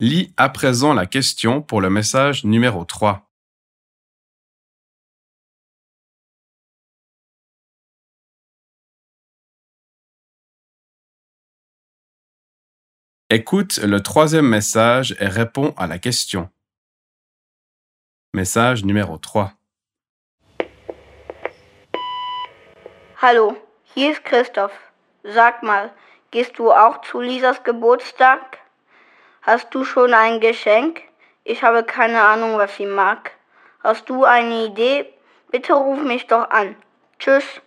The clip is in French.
Lis à présent la question pour le message numéro 3. Écoute le troisième message et réponds à la question. Message numéro 3. Hallo, hier ist Christoph. Sag mal, gehst du auch zu Lisas Geburtstag? Hast du schon ein Geschenk? Ich habe keine Ahnung, was sie mag. Hast du eine Idee? Bitte ruf mich doch an. Tschüss.